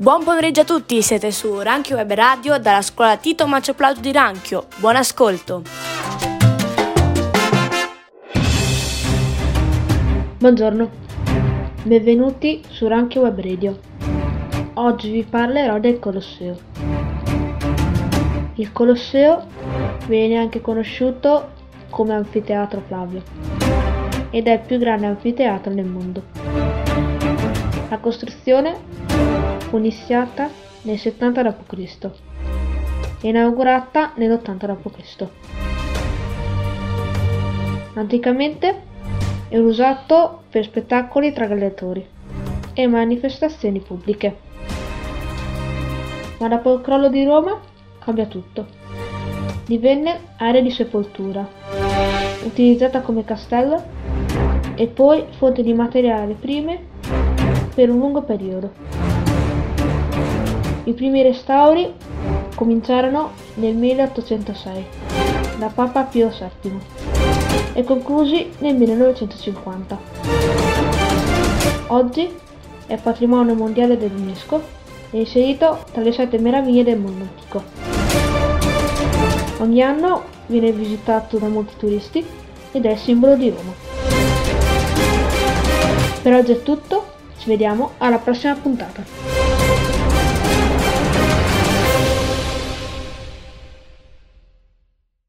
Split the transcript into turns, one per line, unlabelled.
Buon pomeriggio a tutti, siete su Ranchio Web Radio dalla scuola Tito Macio Plauto di Ranchio. Buon ascolto.
Buongiorno, benvenuti su Ranchio Web Radio. Oggi vi parlerò del Colosseo. Il Colosseo viene anche conosciuto come Anfiteatro Flavio ed è il più grande anfiteatro del mondo. La costruzione fu iniziata nel 70 d.C. e inaugurata nell'80 d.C. Anticamente era usato per spettacoli tra gladiatori e manifestazioni pubbliche. Ma dopo il crollo di Roma cambia tutto. Divenne area di sepoltura, utilizzata come castello e poi fonte di materiali prime per un lungo periodo. I primi restauri cominciarono nel 1806 da Papa Pio VII e conclusi nel 1950. Oggi è patrimonio mondiale dell'UNESCO è inserito tra le sette meraviglie del mondo antico. Ogni anno viene visitato da molti turisti ed è il simbolo di Roma. Per oggi è tutto, ci vediamo alla prossima puntata.